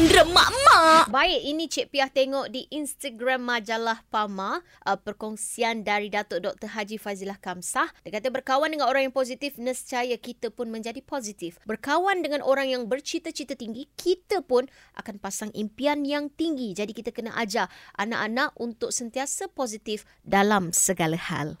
Indra Mak-Mak. Baik, ini Cik Piah tengok di Instagram majalah PAMA. Uh, perkongsian dari Datuk Dr. Haji Fazilah Kamsah. Dia kata berkawan dengan orang yang positif, nescaya kita pun menjadi positif. Berkawan dengan orang yang bercita-cita tinggi, kita pun akan pasang impian yang tinggi. Jadi kita kena ajar anak-anak untuk sentiasa positif dalam segala hal.